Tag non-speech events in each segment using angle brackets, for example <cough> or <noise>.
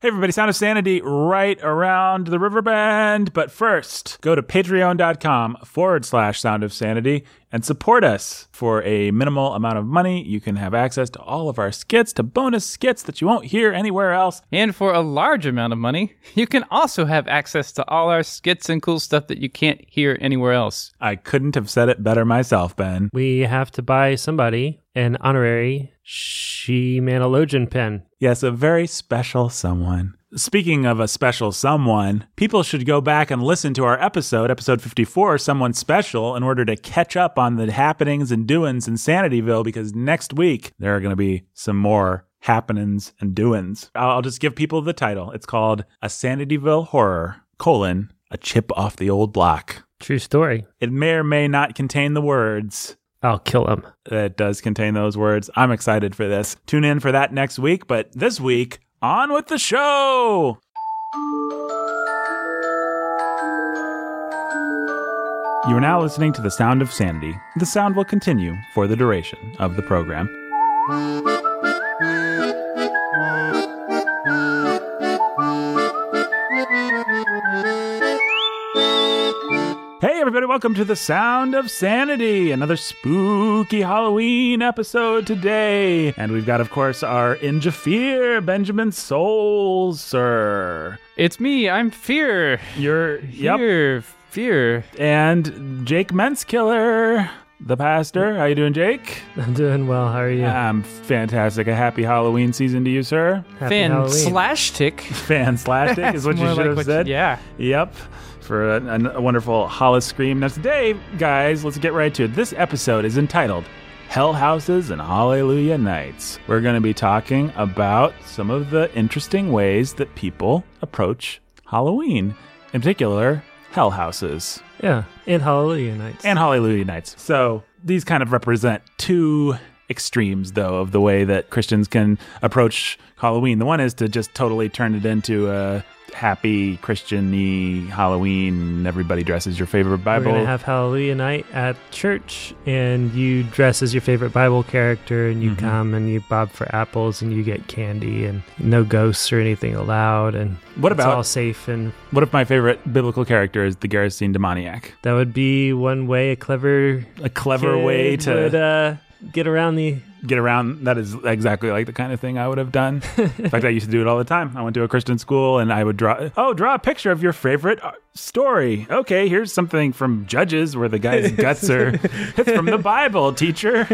Hey everybody, Sound of Sanity right around the river bend. But first, go to patreon.com forward slash sound of sanity and support us. For a minimal amount of money, you can have access to all of our skits, to bonus skits that you won't hear anywhere else. And for a large amount of money, you can also have access to all our skits and cool stuff that you can't hear anywhere else. I couldn't have said it better myself, Ben. We have to buy somebody an honorary She-Manologian pen. Yes, a very special someone. Speaking of a special someone, people should go back and listen to our episode, episode 54, Someone Special, in order to catch up on the happenings and doings in Sanityville because next week there are going to be some more happenings and doings. I'll, just give people the title. It's called A Sanityville Horror, colon, a chip off the old block. True story. It may or may not contain the words I'll kill him. that does contain those words. I'm excited for this. Tune in for that next week, but this week, on with the show! You are now listening to The Sound of Sanity. The sound will continue for the duration of the program. Welcome to the Sound of Sanity, another spooky Halloween episode today. And we've got, of course, our In Jafir, Benjamin Soul, sir. It's me, I'm Fear. You're, yep. Fear, Fear. And Jake Menskiller, the pastor. How you doing, Jake? I'm doing well. How are you? I'm fantastic. A happy Halloween season to you, sir. Happy Fan Halloween. slash tick. Fan slash tick is what <laughs> you should like have what- said. Yeah. Yep. For a, a wonderful Hollis scream. Now, today, guys, let's get right to it. This episode is entitled Hell Houses and Hallelujah Nights. We're going to be talking about some of the interesting ways that people approach Halloween, in particular, hell houses Yeah, and Hallelujah nights. and Hallelujah Nights. So these kind of represent two extremes, though, of the way that Christians can approach Halloween. The one is to just totally turn it into a happy Christian-y Halloween. Everybody dresses your favorite Bible. We're gonna have Hallelujah night at church, and you dress as your favorite Bible character, and you Mhm. come and you bob for apples, and you get candy, and no ghosts or anything allowed, and what it's about all safe. And what if my favorite biblical character is the Gerasene demoniac? that would be one way a clever, A clever way to would, uh, get around the. get around that is exactly like the kind of thing I would have done. <laughs> In fact, I used to do it all the time. I went to a Christian school and I would draw, oh, draw a picture of your favorite uh, story. Okay, here's something from Judges where the guy's <laughs> guts are, it's from the Bible, teacher.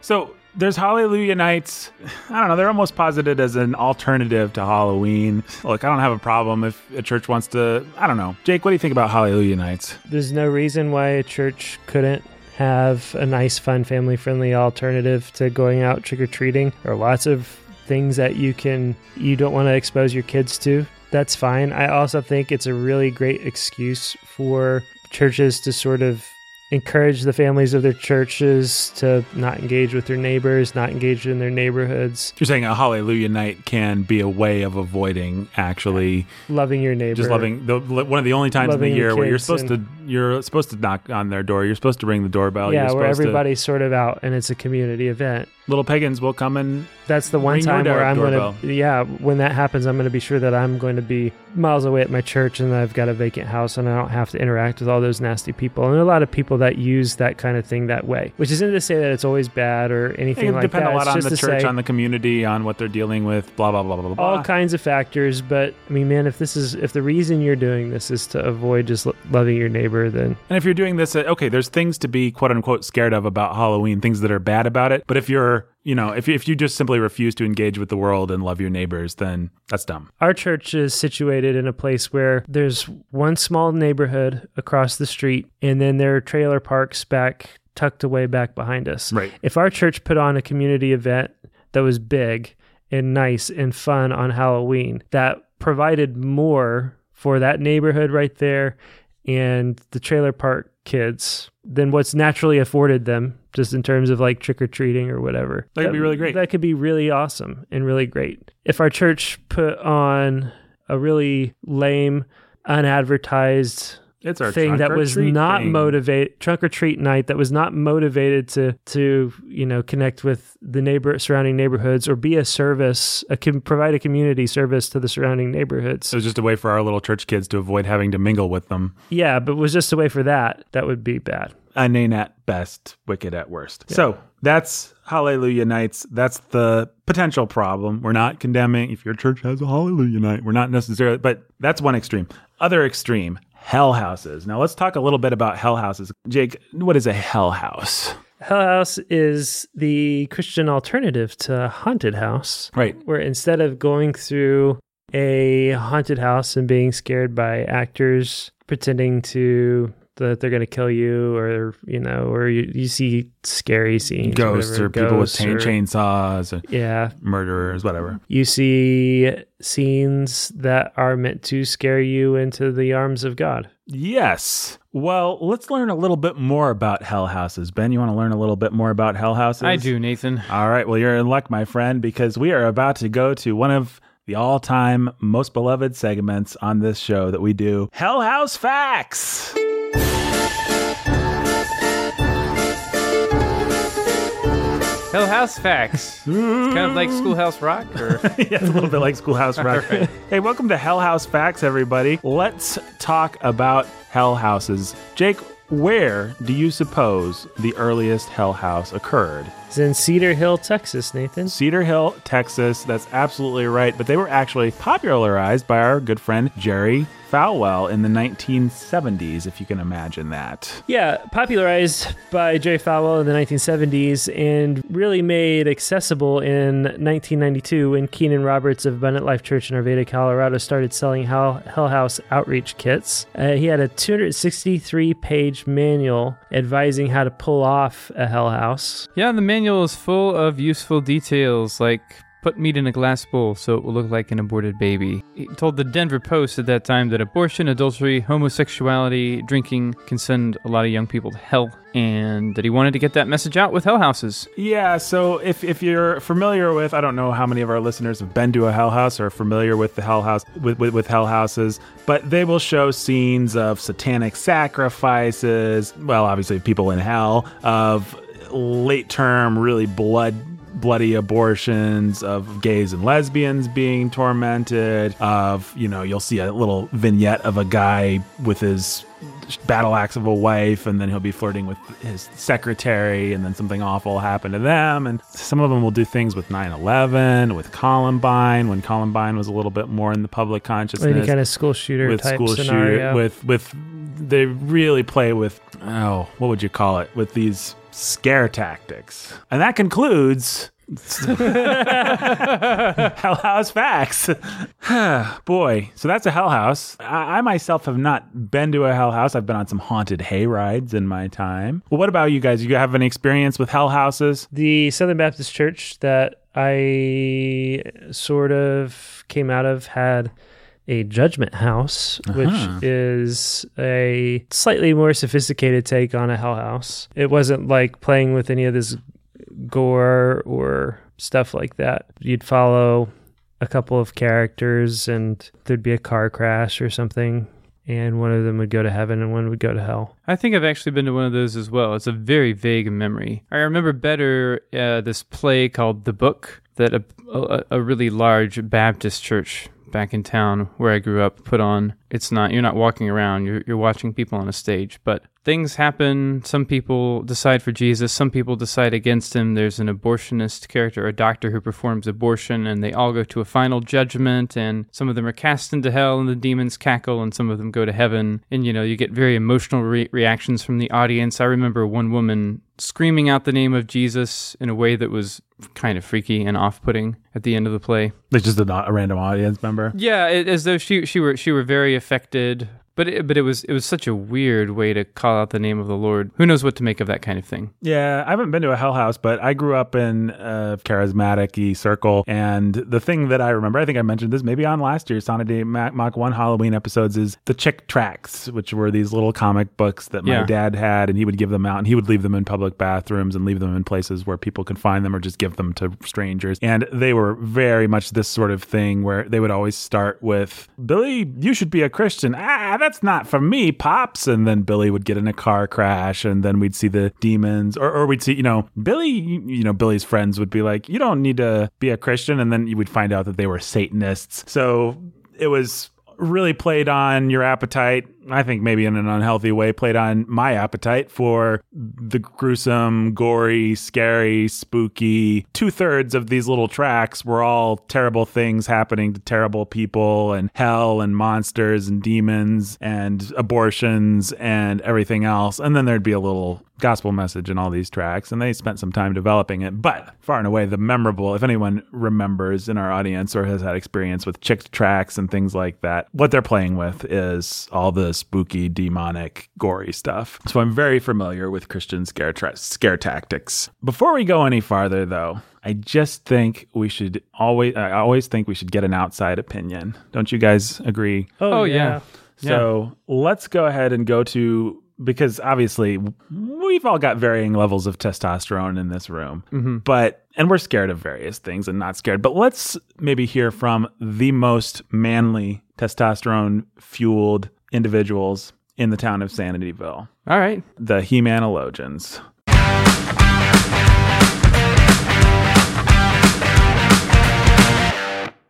So there's Hallelujah nights. I don't know, they're almost posited as an alternative to Halloween. Look, I don't have a problem if a church wants to, I don't know. Jake, what do you think about Hallelujah nights? There's no reason why a church couldn't have a nice, fun, family friendly alternative to going out trick or treating. There are lots of things that you can you don't want to expose your kids to. That's fine. I also think it's a really great excuse for churches to sort of encourage the families of their churches to not engage with their neighbors, not engage in their neighborhoods, You're saying a Hallelujah night can be a way of avoiding actually loving your neighbor. just loving the one of the only times in the year where you're supposed to you're supposed to knock on their door. You're supposed to ring the doorbell. yeah, you're where supposed to- everybody's sort of out and it's a community event. little pagans will come and That's the one time where I'm going to, yeah, when that happens, I'm going to be sure that I'm going to be miles away at my church and I've got a vacant house and I don't have to interact with all those nasty people. And there are a lot of people that use that kind of thing that way, which isn't to say that it's always bad or anything like depend that. a lot it's on the church, say on the community, on what they're dealing with. Blah blah blah blah blah. all kinds of factors. But I mean, man, if this is, if the reason you're doing this is to avoid just lo- loving your neighbor, then And if you're doing this, uh, okay, there's things to be quote unquote scared of about Halloween, things that are bad about it. But if you're, you know, if, if you just simply refuse to engage with the world and love your neighbors, then that's dumb. Our church is situated in a place where there's one small neighborhood across the street, and then there are trailer parks back tucked away back behind us. Right. If our church put on a community event that was big and nice and fun on Halloween, that provided more for that neighborhood right there and the trailer park kids than what's naturally afforded them just in terms of like trick or treating or whatever. That could be really great. That could be really awesome and really great. If our church put on a really lame, unadvertised It's our thing that was not thing. motivate trunk or treat night that was not motivated to to you know connect with the neighbor surrounding neighborhoods or be a service a com- provide a community service to the surrounding neighborhoods It was just a way for our little church kids to avoid having to mingle with them. yeah but it was just a way for that that would be bad Inane at best, wicked at worst. So that's Hallelujah nights. That's the potential problem. We're not condemning if your church has a Hallelujah night. We're not necessarily, but that's one extreme. Other extreme, hell houses. Now let's talk a little bit about hell houses. Jake, what is a hell house? Hell House is the Christian alternative to Haunted House, Right. where instead of going through a haunted house and being scared by actors pretending to that they're going to kill you, or you know, or you, you see scary scenes, Ghosts whatever, or people with or- chainsaws, or Yeah, murderers, whatever. you see scenes that are meant to scare you into the arms of God. Yes. Well, let's learn a little bit more about hell houses. Ben, you want to learn a little bit more about hell houses? I do, Nathan. All right. Well, you're in luck, my friend, because we are about to go to one of the all time most beloved segments on this show that we do Hell House Facts. Hell House Facts. <laughs> It's kind of like Schoolhouse Rock, or <laughs> yeah, it's a little bit like Schoolhouse Rock. <laughs> Hey, welcome to Hell House Facts, everybody. Let's talk about hell houses. Jake, where do you suppose the earliest hell house occurred? It's in Cedar Hill, Texas, Nathan. Cedar Hill, Texas. That's absolutely right. But they were actually popularized by our good friend Jerry Falwell in the 1970s, if you can imagine that. Yeah, popularized by Jerry Falwell in the 1970s and really made accessible in 1992 when Keenan Roberts of Abundant Life Church in Arvada, Colorado started selling Hell, Hell House outreach kits. Uh, he had a 263 page manual advising how to pull off a Hell House. yeah, the manual is full of useful details like put meat in a glass bowl so it will look like an aborted baby. He told the Denver Post at that time that abortion, adultery, homosexuality, drinking can send a lot of young people to hell, and that he wanted to get that message out with hell houses. Yeah, so if, if you're familiar with, I don't know how many of our listeners have been to a hell house or are familiar with the hell house with, with, with hell houses, but they will show scenes of satanic sacrifices. Well, obviously people in hell of late term, really blood bloody abortions of gays and lesbians being tormented of you know you'll see a little vignette of a guy with his battle axe of a wife and then he'll be flirting with his secretary and then something awful will happen to them. And some of them will do things with 9-11 with columbine when columbine was a little bit more in the public consciousness. Any kind of school shooter with type school scenario. shooter with with they really play with oh what would you call it? With these scare tactics and that concludes <laughs> Hell House facts. <sighs> Boy, so that's a Hell House. I, I myself have not been to a Hell House. I've been on some haunted hay rides in my time. Well, what about you guys? You have any experience with Hell Houses? the Southern Baptist Church that I sort of came out of had a judgment house, Uh-huh. which is a slightly more sophisticated take on a hell house. It wasn't like playing with any of this gore or stuff like that. You'd follow a couple of characters and there'd be a car crash or something. And one of them would go to heaven and one would go to hell. I think I've actually been to one of those as well. It's a very vague memory. I remember better uh, this play called The Book that a, a, a really large Baptist church back in town where I grew up put on. It's not you're not walking around, you're you're watching people on a stage, but things happen. Some people decide for Jesus, some people decide against him. There's an abortionist character, a doctor who performs abortion, and they all go to a final judgment, and some of them are cast into hell, and the demons cackle, and some of them go to heaven. And you know, you get very emotional re- reactions from the audience. I remember one woman screaming out the name of Jesus in a way that was kind of freaky and off-putting at the end of the play. Like just a, a random audience member? Yeah, it, as though she she were she were very affected. But it, but it was it was such a weird way to call out the name of the Lord. Who knows what to make of that kind of thing? Yeah, I haven't been to a hell house, but I grew up in a charismatic circle. And the thing that I remember, I think I mentioned this maybe on last year's Sonic Day Mach, 1 Halloween episodes, is the Chick Tracts, which were these little comic books that my Yeah. dad had. And he would give them out and he would leave them in public bathrooms and leave them in places where people could find them or just give them to strangers. And they were very much this sort of thing where they would always start with, Billy, you should be a Christian. Ah, that's not for me, pops. And then Billy would get in a car crash, and then we'd see the demons, or, or we'd see, you know, Billy, you know, Billy's friends would be like, you don't need to be a Christian. And then you would find out that they were Satanists. So it was really played on your appetite. I think maybe in an unhealthy way, played on my appetite for the gruesome, gory, scary, spooky. Two thirds of these little tracts were all terrible things happening to terrible people and hell and monsters and demons and abortions and everything else. And then there'd be a little gospel message in all these tracks, and they spent some time developing it. But far and away, the memorable, if anyone remembers in our audience or has had experience with chick tracts and things like that, what they're playing with is all the spooky, demonic, gory stuff. So I'm very familiar with Christian scare tra- scare tactics. Before we go any farther, though. I just think we should always. I always think we should get an outside opinion. Don't you guys agree? Oh, oh yeah. So let's go ahead and go to because obviously we've all got varying levels of testosterone in this room, mm-hmm. but and we're scared of various things and not scared. But let's maybe hear from the most manly testosterone fueled individuals in the town of Sanityville, All right. the He-Manologians.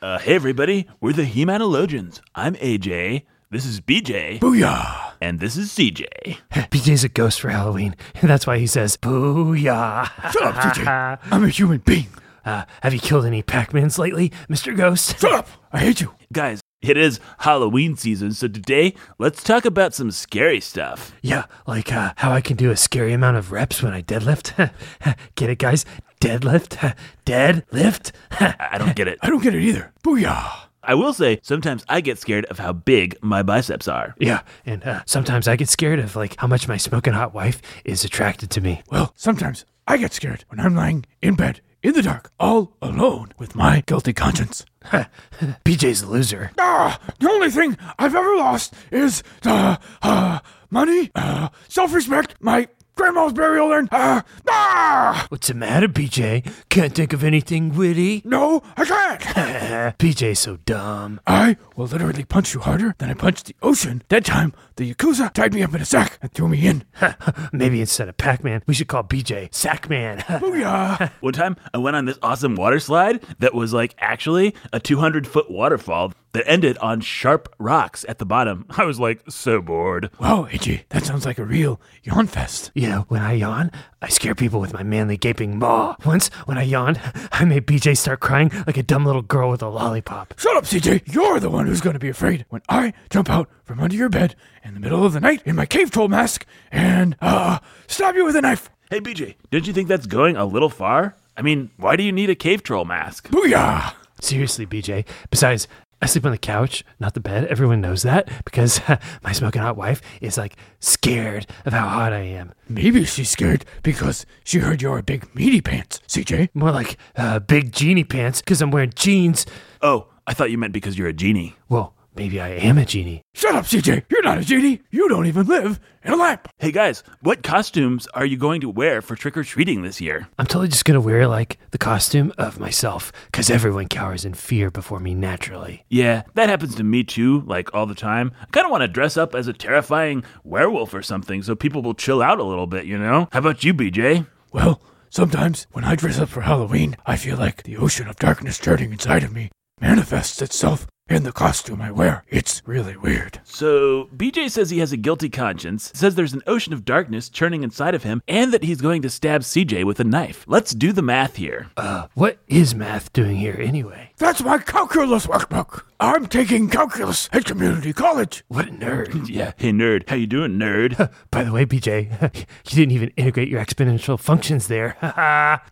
Uh, hey everybody, we're the He-Manologians. I'm AJ. This is BJ. Booyah! And this is CJ. <laughs> BJ's a ghost for Halloween. <laughs> That's why he says, Booyah! Shut up, CJ. <laughs> I'm a human being. Uh, have you killed any Pac-Mans lately, Mr. Ghost? Shut up! I hate you. Guys, it is Halloween season, so today let's talk about some scary stuff. Yeah, like uh, how I can do a scary amount of reps when I deadlift. <laughs> get it, guys? Deadlift? <laughs> Deadlift? I don't get it. <laughs> I don't get it either. Booyah! I will say, sometimes I get scared of how big my biceps are. Yeah, and uh, sometimes I get scared of like how much my smoking hot wife is attracted to me. Well, sometimes I get scared when I'm lying in bed in the dark, all alone with my guilty conscience. <laughs> BJ's a loser. Ah, the only thing I've ever lost is uh, uh, money, uh, self-respect, my grandma's burial urn. Uh, ah, What's the matter, BJ? Can't think of anything witty? no, I can't. <laughs> BJ's so dumb. I will literally punch you harder than I punched the ocean. That time, the Yakuza tied me up in a sack and threw me in. <laughs> Maybe instead of Pac-Man, we should call BJ Sackman. <laughs> Booyah! One time, I went on this awesome water slide that was like actually a 200 foot waterfall that ended on sharp rocks at the bottom. <laughs> I was like so bored. Wow, AJ, that sounds like a real yawn fest. you know, when I yawn, I scare people with my manly gaping maw. Once, when I yawned, I made BJ start crying like a dumb little girl with a lollipop. Shut up, CJ. You're the one who's going to be afraid when I jump out from under your bed in the middle of the night in my cave troll mask and, uh, stab you with a knife. Hey BJ, don't you think that's going a little far? I mean, why do you need a cave troll mask? Booyah! Seriously, BJ. Besides, I sleep on the couch, not the bed. Everyone knows that because <laughs> my smoking hot wife is like scared of how hot I am. Maybe she's scared because she heard you're a big meaty pants, CJ. More like uh, big genie pants because I'm wearing jeans. Oh, I thought you meant because you're a genie. Well, maybe I am a genie. Shut up, CJ. You're not a genie. You don't even live in a lamp. Hey guys, what costumes are you going to wear for trick or treating this year? I'm totally just gonna wear like the costume of myself because everyone cowers in fear before me naturally. Yeah, that happens to me too, like all the time. I kind of want to dress up as a terrifying werewolf or something so people will chill out a little bit, you know? How about you, BJ? Well, sometimes when I dress up for Halloween, I feel like the ocean of darkness churning inside of me manifests itself in the costume I wear. It's really weird. So, BJ says he has a guilty conscience, says there's an ocean of darkness churning inside of him, and that he's going to stab CJ with a knife. Let's do the math here. Uh, what is math doing here anyway? That's my calculus workbook. I'm taking calculus at community college. What a nerd. <laughs> Yeah, hey nerd, how you doing, nerd? <laughs> By the way, BJ, <laughs> you didn't even integrate your exponential functions there.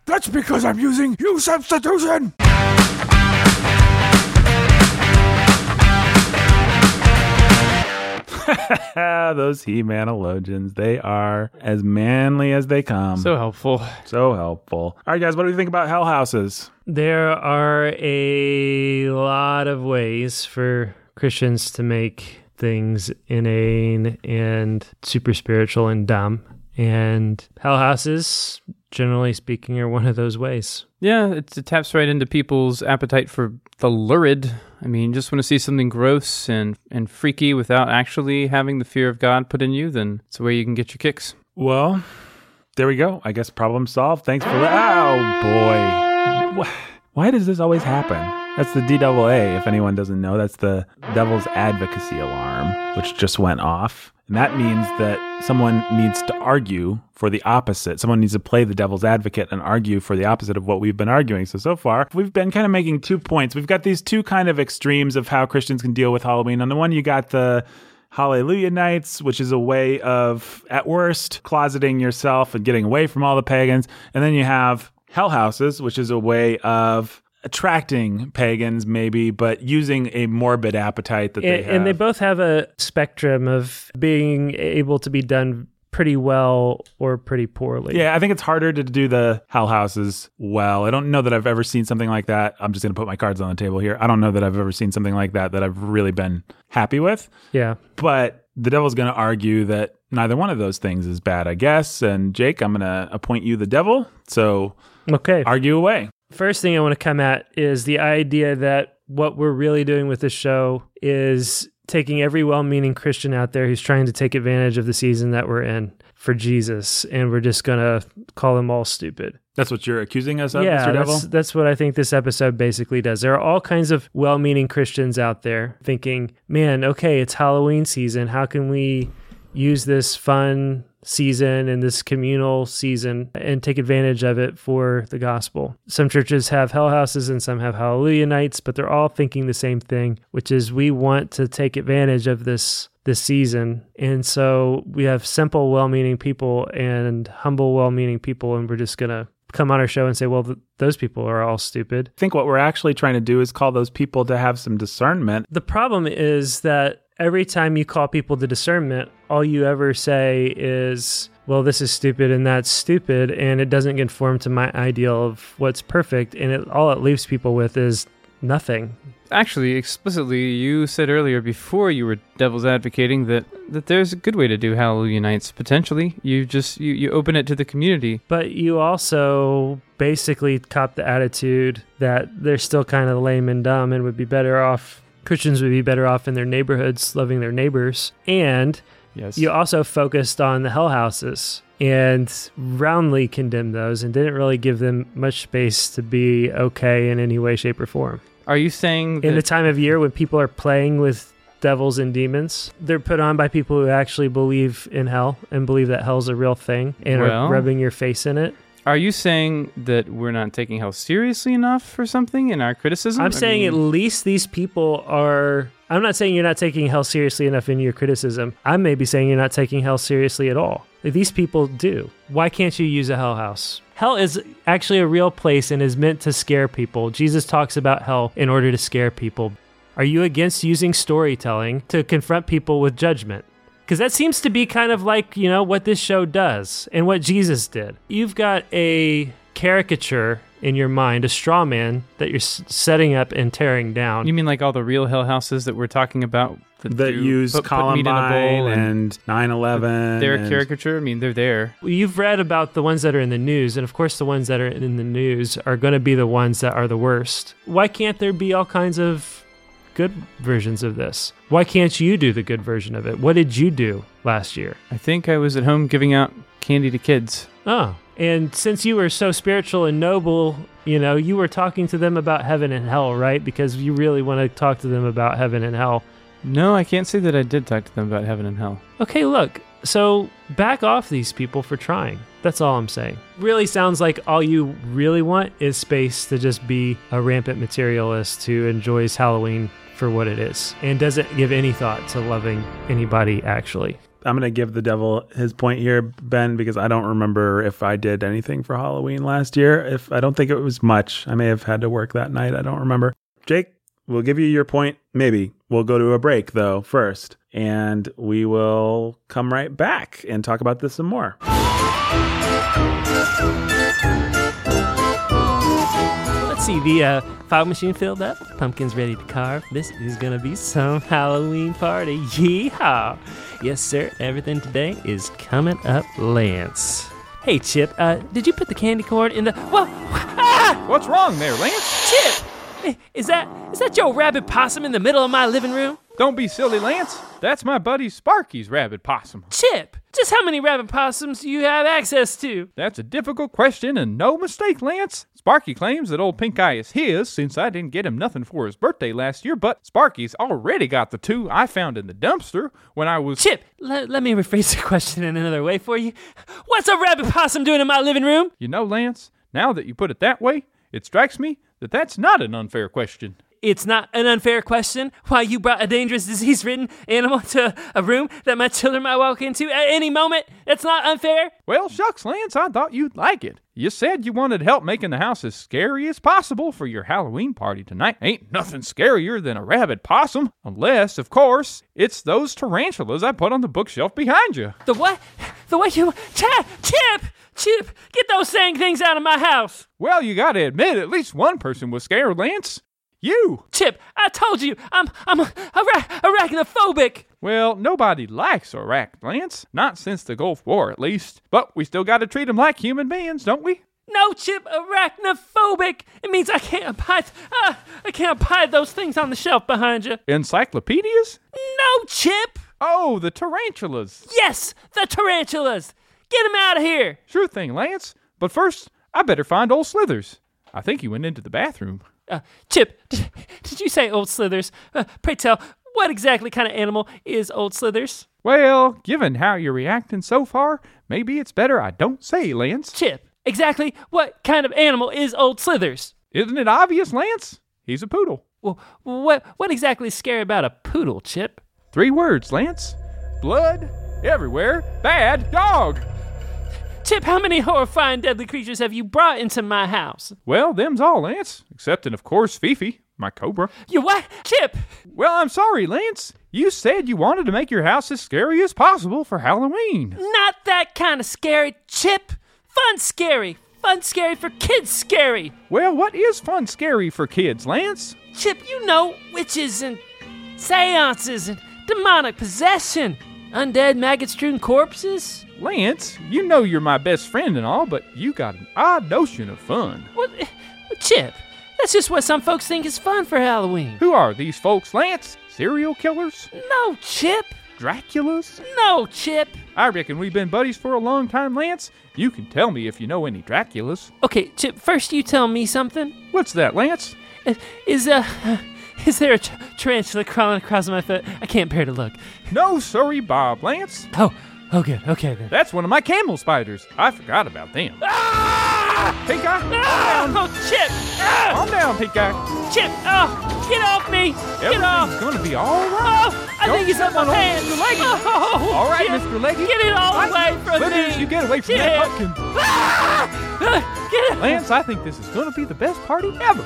That's because I'm using U substitution. <laughs> Those He-Manologians, they are as manly as they come. So helpful. so helpful. All right, guys, what do we think about hell houses? There are a lot of ways for Christians to make things inane and super spiritual and dumb. And hell houses generally speaking, are one of those ways. Yeah, it, it taps right into people's appetite for the lurid. I mean, just want to see something gross and, and freaky without actually having the fear of God put in you, then it's a way you can get your kicks. Well, there we go. I guess problem solved. Thanks for. Oh boy, why does this always happen? That's the DAA. If anyone doesn't know, that's the Devil's Advocacy alarm, which just went off. And that means that someone needs to argue for the opposite. Someone needs to play the devil's advocate and argue for the opposite of what we've been arguing. So, so far, we've been kind of making two points. We've got these two kind of extremes of how Christians can deal with Halloween. On the one, you got the Hallelujah Nights, which is a way of, at worst, closeting yourself and getting away from all the pagans. And then you have Hell Houses, which is a way of attracting pagans, maybe, but using a morbid appetite that they have. and they both have a spectrum of being able to be done pretty well or pretty poorly. Yeah, I think it's harder to do the Hell Houses well. I don't know that I've ever seen something like that. I'm just going to put my cards on the table here. I don't know that I've ever seen something like that that I've really been happy with. Yeah. But the devil's going to argue that neither one of those things is bad, I guess. And Jake, I'm going to appoint you the devil. So Okay. argue away. First thing I want to come at is the idea that what we're really doing with this show is taking every well meaning Christian out there who's trying to take advantage of the season that we're in for Jesus, and we're just going to call them all stupid. That's what you're accusing us of, yeah, Mr. Devil? that's, that's what I think this episode basically does. There are all kinds of well meaning Christians out there thinking, man, okay, it's Halloween season. How can we use this fun season and this communal season and take advantage of it for the gospel? Some churches have hell houses and some have hallelujah nights, but they're all thinking the same thing, which is we want to take advantage of this this season. And so we have simple, well meaning people and humble, well meaning people, and we're just going to come on our show and say, well, th- those people are all stupid. I think what we're actually trying to do is call those people to have some discernment. The problem is that every time you call people to discernment, all you ever say is, well, this is stupid and that's stupid, and it doesn't conform to my ideal of what's perfect. And it, all it leaves people with is nothing. Actually, explicitly, you said earlier before you were devil's advocating that, that there's a good way to do Hallelujah Nights, potentially. You just, you, you open it to the community. But you also basically cop the attitude that they're still kind of lame and dumb and would be better off, Christians would be better off in their neighborhoods, loving their neighbors. And Yes. you also focused on the hell houses and roundly condemned those and didn't really give them much space to be okay in any way, shape, or form. Are you saying that In the time of year when people are playing with devils and demons, they're put on by people who actually believe in hell and believe that hell's a real thing and Well- are rubbing your face in it. Are you saying that we're not taking hell seriously enough for something in our criticism? I'm I saying mean, at least these people are. I'm not saying you're not taking hell seriously enough in your criticism. I may be saying you're not taking hell seriously at all. Like, These people do. Why can't you use a hell house? Hell is actually a real place and is meant to scare people. Jesus talks about hell in order to scare people. Are you against using storytelling to confront people with judgment? Because that seems to be kind of like, you know, what this show does and what Jesus did. You've got a caricature in your mind, a straw man that you're s- setting up and tearing down. You mean like all the real hell houses that we're talking about That do use put- put meat in a Columbine bowl and 9 11. They're a caricature. I mean, they're there. You've read about the ones that are in the news, and of course, the ones that are in the news are going to be the ones that are the worst. Why can't there be all kinds of good versions of this? Why can't you do the good version of it? What did you do last year? I think I was at home giving out candy to kids. Oh, and since you were so spiritual and noble, you know, you were talking to them about heaven and hell, right? Because you really want to talk to them about heaven and hell. No, I can't say that I did talk to them about heaven and hell. Okay, look. So back off these people for trying. That's all I'm saying. Really sounds like all you really want is space to just be a rampant materialist who enjoys Halloween for what it is and doesn't give any thought to loving anybody actually. I'm going to give the devil his point here, Ben, because I don't remember if I did anything for Halloween last year. If I don't think it was much, I may have had to work that night. I don't remember. Jake, we'll give you your point. Maybe we'll go to a break though first, and we will come right back and talk about this some more. See, the uh, fog machine filled up, pumpkins ready to carve. This is gonna be some <laughs> Halloween party. Yeehaw! Yes, sir, everything today is coming up, Lance. Hey, Chip, uh, did you put the candy corn in the. Well, <laughs> ah! What's wrong there, Lance? Chip! Is that is that your rabbit possum in the middle of my living room? Don't be silly, Lance. That's my buddy Sparky's rabbit possum. Chip, just how many rabbit possums do you have access to? That's a difficult question and no mistake, Lance. Sparky claims that old Pink Eye is his since I didn't get him nothing for his birthday last year, but Sparky's already got the two I found in the dumpster when I was. Chip, le- let me rephrase the question in another way for you. What's a rabbit possum doing in my living room? You know, Lance, now that you put it that way, it strikes me that that's not an unfair question. It's not an unfair question why you brought a dangerous disease ridden animal to a room that my children might walk into at any moment. That's not unfair. Well, shucks, Lance, I thought you'd like it. You said you wanted help making the house as scary as possible for your Halloween party tonight. Ain't nothing scarier than a rabbit possum, unless, of course, it's those tarantulas I put on the bookshelf behind you. The what? The what you. Chip! Chip! Chip! Get those dang things out of my house! Well, you gotta admit, at least one person was scared, Lance. You. Chip, I told you, I'm I'm ara- arachnophobic. Well, nobody likes Lance. Not since the Gulf War, at least. But we still gotta treat them like human beings, don't we? No, Chip, arachnophobic. It means I can't abide. Uh, I can't abide those things on the shelf behind you. Encyclopedias? No, Chip. Oh, the tarantulas. Yes, the tarantulas. Get them out of here. Sure thing, Lance. But first, I better find old Slithers. I think he went into the bathroom. Uh, Chip, did, <laughs> did you say old Slithers? Uh, pray tell, what exactly kind of animal is old Slithers? Well, given how you're reacting so far, maybe it's better I don't say, Lance. Chip, exactly what kind of animal is old Slithers? Isn't it obvious, Lance? He's a poodle. Well, what what exactly is scary about a poodle, Chip? Three words, Lance. Blood, everywhere, bad dog. Chip, how many horrifying deadly creatures have you brought into my house? Well, them's all, Lance. Excepting, of course, Fifi, my cobra. You what? Chip! Well, I'm sorry, Lance. You said you wanted to make your house as scary as possible for Halloween. Not that kind of scary, Chip. Fun scary. Fun scary for kids scary. Well, what is fun scary for kids, Lance? Chip, you know witches and seances and demonic possession. Undead maggot strewn corpses. Lance, you know you're my best friend and all, but you got an odd notion of fun. What? Chip, that's just what some folks think is fun for Halloween. Who are these folks, Lance? Serial killers? No, Chip. Draculas? No, Chip. I reckon we've been buddies for a long time, Lance. You can tell me if you know any Draculas. Okay, Chip, first you tell me something. What's that, Lance? Uh, Is, uh, <laughs> is there a tarantula crawling across my foot? I can't bear to look. No, sorry, Bob, Lance. Oh, oh, good. Okay, then. That's one of my camel spiders. I forgot about them. Pink eye, Ah! Oh, Chip! Ah! calm down, Pink eye. Chip! Oh, get off me! Get off! Everything's gonna be all right. Oh, I Don't think he's on my pants. Mr. Leggy. Oh, All right, Chip, Mr. Leggy. Get it all away from Slithers, me. you get away from Chip. that pumpkin. Ah! <laughs> Get it. Lance, I think this is gonna be the best party ever.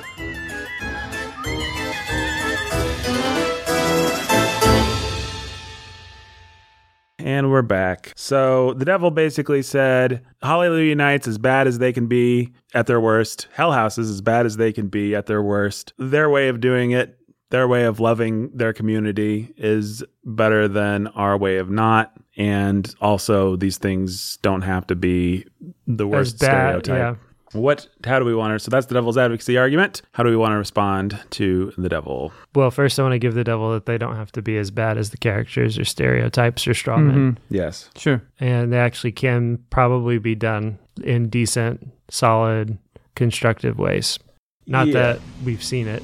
And we're back. So the devil basically said, Hallelujah Nights as bad as they can be at their worst. Hell houses as bad as they can be at their worst. Their way of doing it, their way of loving their community is better than our way of not. And also, these things don't have to be the worst bad, stereotype. yeah. What? How do we want to? So that's the devil's advocacy argument. How do we want to respond to the devil? Well, first I want to give the devil that they don't have to be as bad as the characters or stereotypes or straw men. Mm-hmm. Yes. Sure. And they actually can probably be done in decent, solid, constructive ways. Not Yeah. that we've seen it.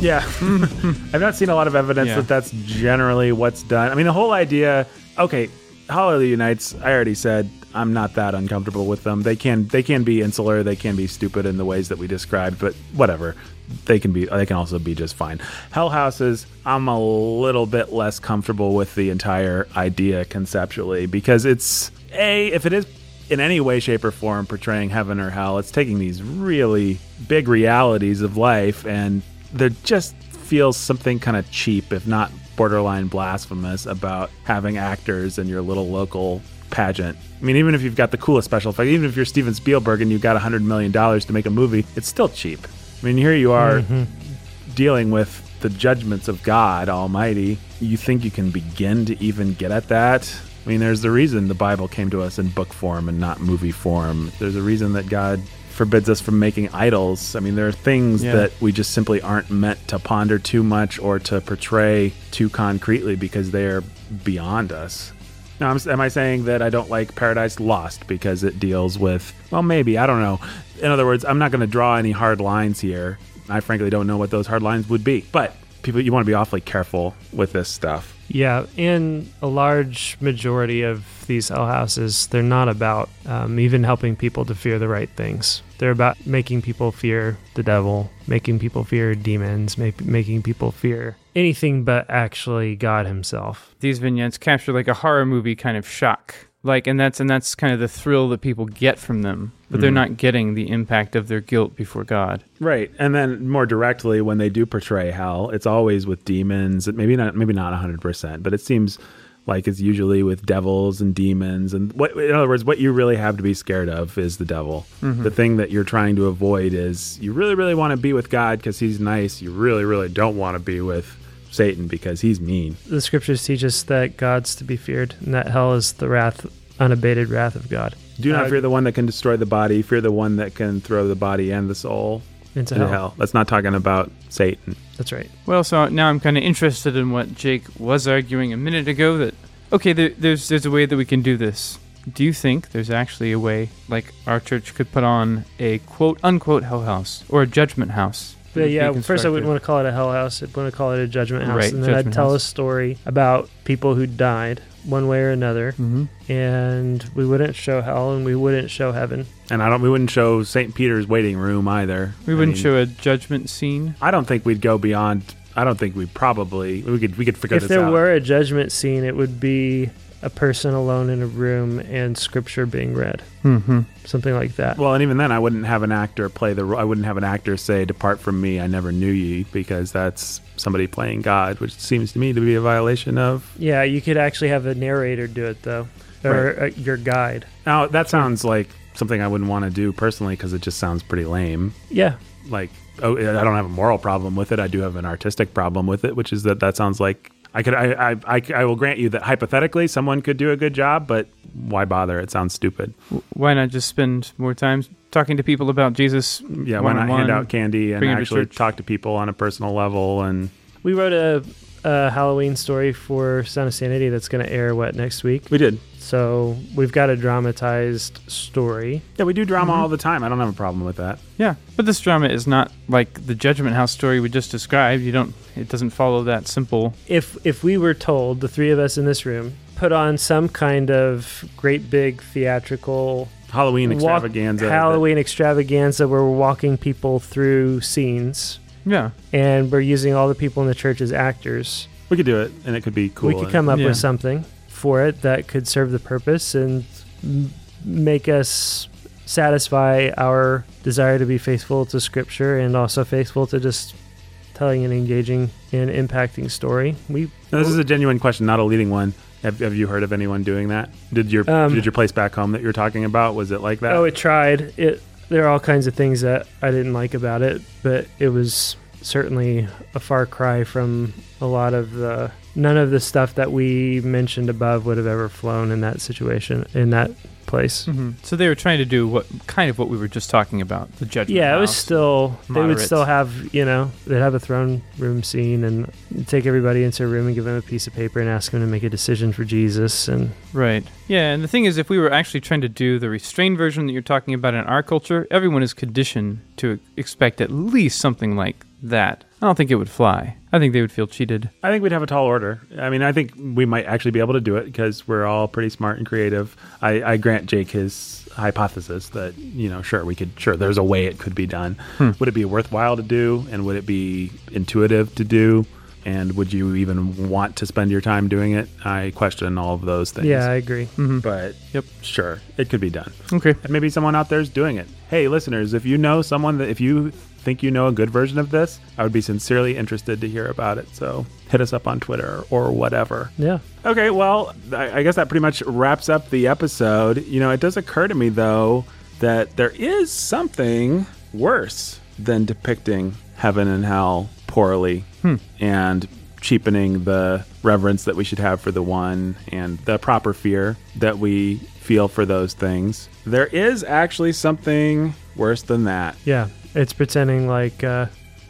Yeah. <laughs> I've not seen a lot of evidence Yeah. that that's generally what's done. I mean, the whole idea, okay, Hallelujah Nights, I already said I'm not that uncomfortable with them. They can they can be insular, they can be stupid in the ways that we described, but whatever. They can be they can also be just fine. Hell houses, I'm a little bit less comfortable with the entire idea conceptually because it's a if it is in any way, shape, or form portraying heaven or hell. It's taking these really big realities of life and there just feels something kind of cheap, if not borderline blasphemous, about having actors in your little local pageant. I mean, even if you've got the coolest special effect, even if you're Steven Spielberg and you've got $100 million to make a movie, it's still cheap. I mean, here you are mm-hmm. dealing with the judgments of God Almighty. You think you can begin to even get at that? I mean, there's the reason the Bible came to us in book form and not movie form. There's a reason that God forbids us from making idols. I mean, there are things Yeah. that we just simply aren't meant to ponder too much or to portray too concretely because they are beyond us. Now, I'm, am I saying that I don't like Paradise Lost because it deals with, well, maybe, I don't know. In other words, I'm not going to draw any hard lines here. I frankly don't know what those hard lines would be. But people, you want to be awfully careful with this stuff. Yeah, in a large majority of these hell houses, they're not about um, even helping people to fear the right things. They're about making people fear the devil, making people fear demons, make, making people fear anything but actually God Himself. These vignettes capture like a horror movie kind of shock. Like and that's and that's kind of the thrill that people get from them, but they're Mhm. not getting the impact of their guilt before God. Right. And then more directly, when they do portray hell, it's always with demons. Maybe not, maybe not 100%, but it seems like it's usually with devils and demons. And what, in other words, what you really have to be scared of is the devil. The thing that you're trying to avoid is you really, really want to be with God because he's nice. You really, really don't want to be with Satan because he's mean. The scriptures teach us that God's to be feared, and that hell is the wrath, unabated wrath of God Do not Uh, fear the one that can destroy the body. Fear the one that can throw the body and the soul into into hell. hell. That's not talking about Satan. That's right. Well, so now I'm kind of interested in what Jake was arguing a minute ago. That okay, there, there's there's a way that we can do this. Do you think there's actually a way, like our church could put on a quote unquote hell house or a judgment house? That But yeah, first I wouldn't want to call it a hell house. I'd want to call it a judgment house. Right, and then I'd tell house. a story about people who died one way or another. Mhm. And we wouldn't show hell and we wouldn't show heaven. And I don't. We wouldn't show St. Peter's waiting room either. We wouldn't mean, show a judgment scene. I don't think we'd go beyond. I don't think we probably we could we could figure if this there were a judgment scene, it would be a person alone in a room and scripture being read. Mm-hmm. Something like that. well, and even then, I wouldn't have an actor play the. ro- I wouldn't have an actor say, "Depart from me, I never knew ye," because that's somebody playing God, which seems to me to be a violation of. Yeah, you could actually have a narrator do it though, or uh, your guide. Now that sounds like something I wouldn't want to do personally because it just sounds pretty lame. Yeah, Like, oh, I don't have a moral problem with it. I do have an artistic problem with it, which is that that sounds like I could. I I I, I will grant you that hypothetically someone could do a good job, but why bother? It sounds stupid. Why not just spend more time talking to people about Jesus? Yeah, why not hand out candy and bring 'em to actually talk to people on a personal level? And we wrote a, a Halloween story for Sound of Sanity that's going to air what next week. we did. So we've got a dramatized story. Yeah, we do drama Mm-hmm. all the time. I don't have a problem with that. Yeah, but this drama is not like the Judgment House story we just described. You don't. It doesn't follow that simple. If if we were told the three of us in this room put on some kind of great big theatrical Halloween walk- extravaganza. Halloween extravaganza where we're walking people through scenes Yeah, and we're using all the people in the church as actors. we could do it, and it could be cool. we could come up Yeah. with something for it that could serve the purpose and make us satisfy our desire to be faithful to scripture and also faithful to just telling an engaging and impacting story. We Now, this is a genuine question, not a leading one. Have, have you heard of anyone doing that? Did your Um, did your place back home that you're talking about was it like that? Oh, it tried. It there are all kinds of things that I didn't like about it, but it was certainly a far cry from a lot of the none of the stuff that we mentioned above would have ever flown in that situation in that place. hmm so they were trying to do what kind of what we were just talking about. The Judgment. Yeah, it was still they would still have, you know, they'd have a throne room scene and take everybody into a room and give them a piece of paper and ask them to make a decision for Jesus and Right. Yeah, and the thing is, if we were actually trying to do the restrained version that you're talking about in our culture, everyone is conditioned to expect at least something like that. I don't think it would fly. I think they would feel cheated. I think we'd have a tall order. I mean, I think we might actually be able to do it because we're all pretty smart and creative. I, I grant Jake his hypothesis that you know, sure, we could, sure, there's a way it could be done. Hmm. Would it be worthwhile to do, and would it be intuitive to do? And would you even want to spend your time doing it? I question all of those things. yeah, I agree. Mm-hmm. but Yep. sure, it could be done. Okay. And maybe someone out there is doing it. Hey, listeners, if you know someone that if you think you know a good version of this, I would be sincerely interested to hear about it. So hit us up on Twitter or whatever. Yeah. Okay, well, I I guess that pretty much wraps up the episode. You know, it does occur to me though that there is something worse than depicting heaven and hell poorly hmm. and cheapening the reverence that we should have for the one and the proper fear that we feel for those things. There is actually something worse than that. Yeah, it's pretending like uh,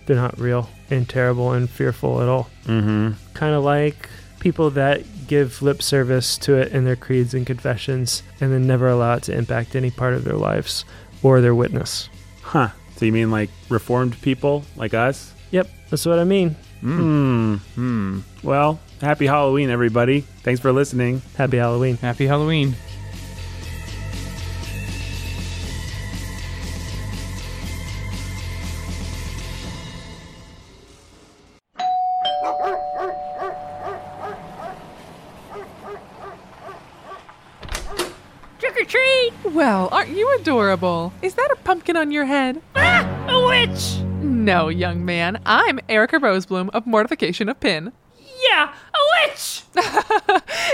they're not real and terrible and fearful at all. Mm-hmm. Kind of like people that give lip service to it in their creeds and confessions and then never allow it to impact any part of their lives or their witness. Huh. So you mean like reformed people like us? Yep, that's what I mean. Hmm. Hmm. Well, happy Halloween, everybody. Thanks for listening. Happy Halloween. Happy Halloween. Adorable? Is that a pumpkin on your head? Ah, a witch! No, young man. I'm Erica Rosebloom of Mortification of Spin. Yeah, a witch! <laughs>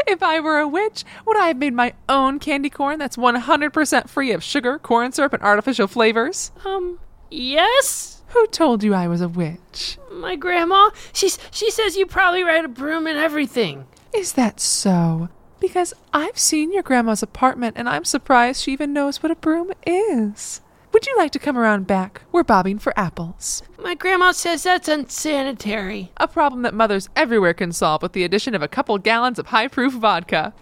if I were a witch, would I have made my own candy corn that's 100% free of sugar, corn syrup, and artificial flavors? Um, yes? Who told you I was a witch? My grandma, she's, she says you probably ride a broom and everything. Is that so? Because I've seen your grandma's apartment and I'm surprised she even knows what a broom is. Would you like to come around back? We're bobbing for apples. My grandma says that's unsanitary. A problem that mothers everywhere can solve with the addition of a couple gallons of high proof vodka.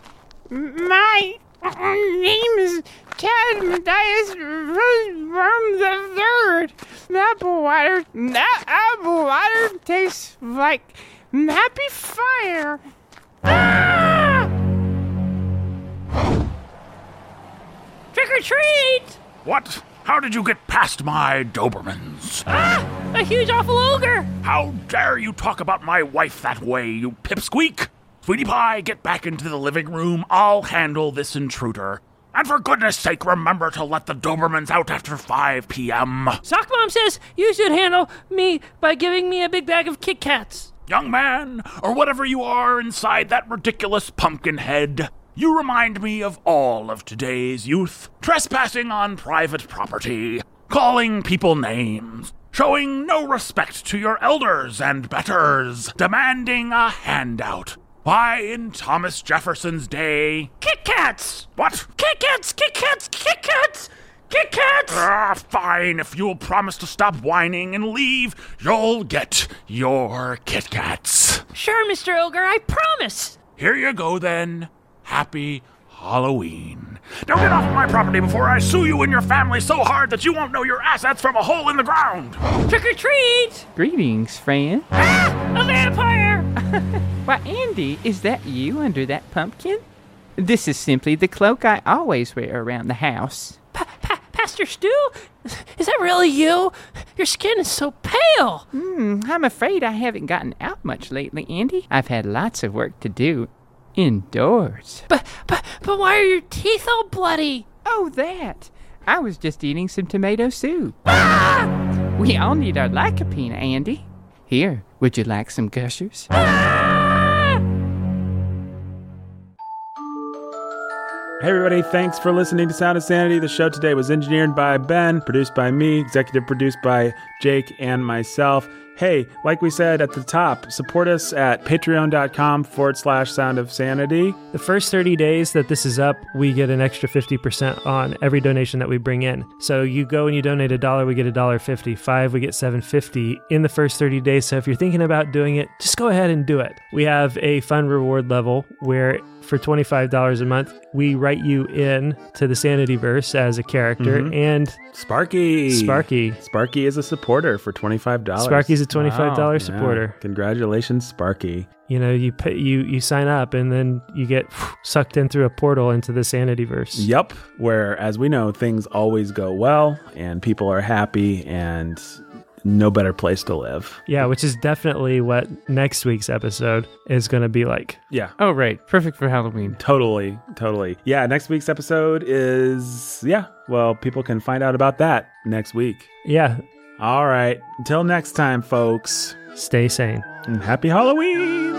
My name is Ted Matthias Roseworm the Third. Apple water, that apple water tastes like happy fire. Ah! Trick or treat! What? How did you get past my Dobermans? Ah, a huge awful ogre! How dare you talk about my wife that way, you pipsqueak? Sweetie Pie, get back into the living room. I'll handle this intruder. And for goodness sake, remember to let the Dobermans out after 5 p.m. Sock Mom says you should handle me by giving me a big bag of Kit Kats. Young man, or whatever you are inside that ridiculous pumpkin head, you remind me of all of today's youth trespassing on private property, calling people names, showing no respect to your elders and betters, demanding a handout. Why, in Thomas Jefferson's day. Kit Kats! What? Kit Kats! Kit Kats! Kit Kats! Kit Kats! Ah, fine. If you'll promise to stop whining and leave, you'll get your Kit Kats. Sure, Mr. Ogre, I promise. Here you go then. Happy Halloween. Now get off my property before I sue you and your family so hard that you won't know your assets from a hole in the ground. Trick or treat! Greetings, friend. Ah, a vampire! <laughs> Why, Andy, is that you under that pumpkin? This is simply the cloak I always wear around the house. Pa- pa- Pastor Stu? Is that really you? Your skin is so pale. Hmm, I'm afraid I haven't gotten out much lately, Andy. I've had lots of work to do indoors. But, but, but why are your teeth all bloody? Oh, that. I was just eating some tomato soup. Ah! We all need our lycopene, Andy. Here, would you like some gushers? Ah! Hey, everybody, thanks for listening to Sound of Sanity. The show today was engineered by Ben, produced by me, executive produced by Jake and myself. Hey, like we said at the top, support us at patreon.com forward slash sound of sanity. The first 30 days that this is up, we get an extra 50% on every donation that we bring in. So you go and you donate a dollar, we get a dollar fifty. Five, we get 750 in the first 30 days. So if you're thinking about doing it, just go ahead and do it. We have a fun reward level where for $25 a month, we write you in to the Sanityverse as a character Mhm. and Sparky. Sparky. Sparky is a supporter for $25. Sparky's a $25 Yeah, supporter. Congratulations, Sparky. You know, you pay, you you sign up and then you get <sniffs> sucked in through a portal into the Sanityverse. Yep. Where, as we know, things always go well and people are happy and no better place to live. Yeah, which is definitely what next week's episode is going to be like. Yeah. Oh, right. Perfect for Halloween. Totally. Totally. Yeah. Next week's episode is, yeah. Well, people can find out about that next week. Yeah, All right. Until next time, folks. stay sane. And happy Halloween.